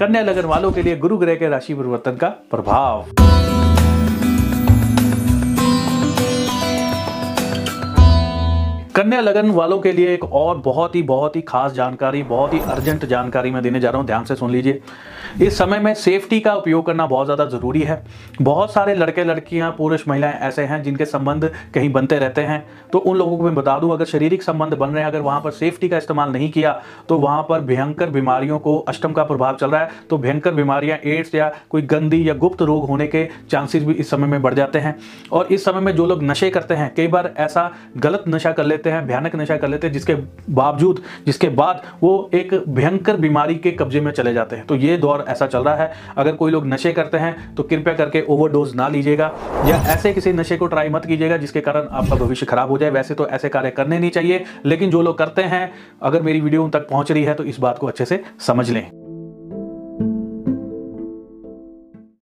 कन्या लगन वालों के लिए गुरु ग्रह के राशि परिवर्तन का प्रभाव। कन्या लगन वालों के लिए एक और बहुत ही बहुत ही खास जानकारी, बहुत ही अर्जेंट जानकारी मैं देने जा रहा हूँ। ध्यान से सुन लीजिए। इस समय में सेफ्टी का उपयोग करना बहुत ज़्यादा ज़रूरी है। बहुत सारे लड़के लड़कियाँ पुरुष, महिलाएँ ऐसे हैं जिनके संबंध कहीं बनते रहते हैं। तो उन लोगों को मैं बता दूँ, अगर शारीरिक संबंध बन रहे हैं, अगर वहाँ पर सेफ्टी का इस्तेमाल नहीं किया तो वहाँ पर भयंकर बीमारियों को, अष्टम का प्रभाव चल रहा है तो भयंकर बीमारियाँ, एड्स या कोई गंदी या गुप्त रोग होने के चांसेस भी इस समय में बढ़ जाते हैं। और इस समय में जो लोग नशे करते हैं, कई बार ऐसा गलत नशा कर लेते हैं, भयानक नशा कर लेते हैं, जिसके बावजूद, जिसके बाद वो एक भयंकर बीमारी के कब्जे में चले जाते हैं। तो ये दौर ऐसा चल रहा है। अगर कोई लोग नशे करते हैं तो कृपया करके ओवरडोज ना लीजिएगा, या ऐसे किसी नशे को ट्राई मत कीजिएगा, जिसके कारण आपका भविष्य खराब हो जाए। वैसे तो ऐसे कार्य करने नहीं चाहिए, लेकिन जो लोग करते हैं, अगर मेरी वीडियो उन तक पहुँच रही है तो इस बात को अच्छे से समझ लें।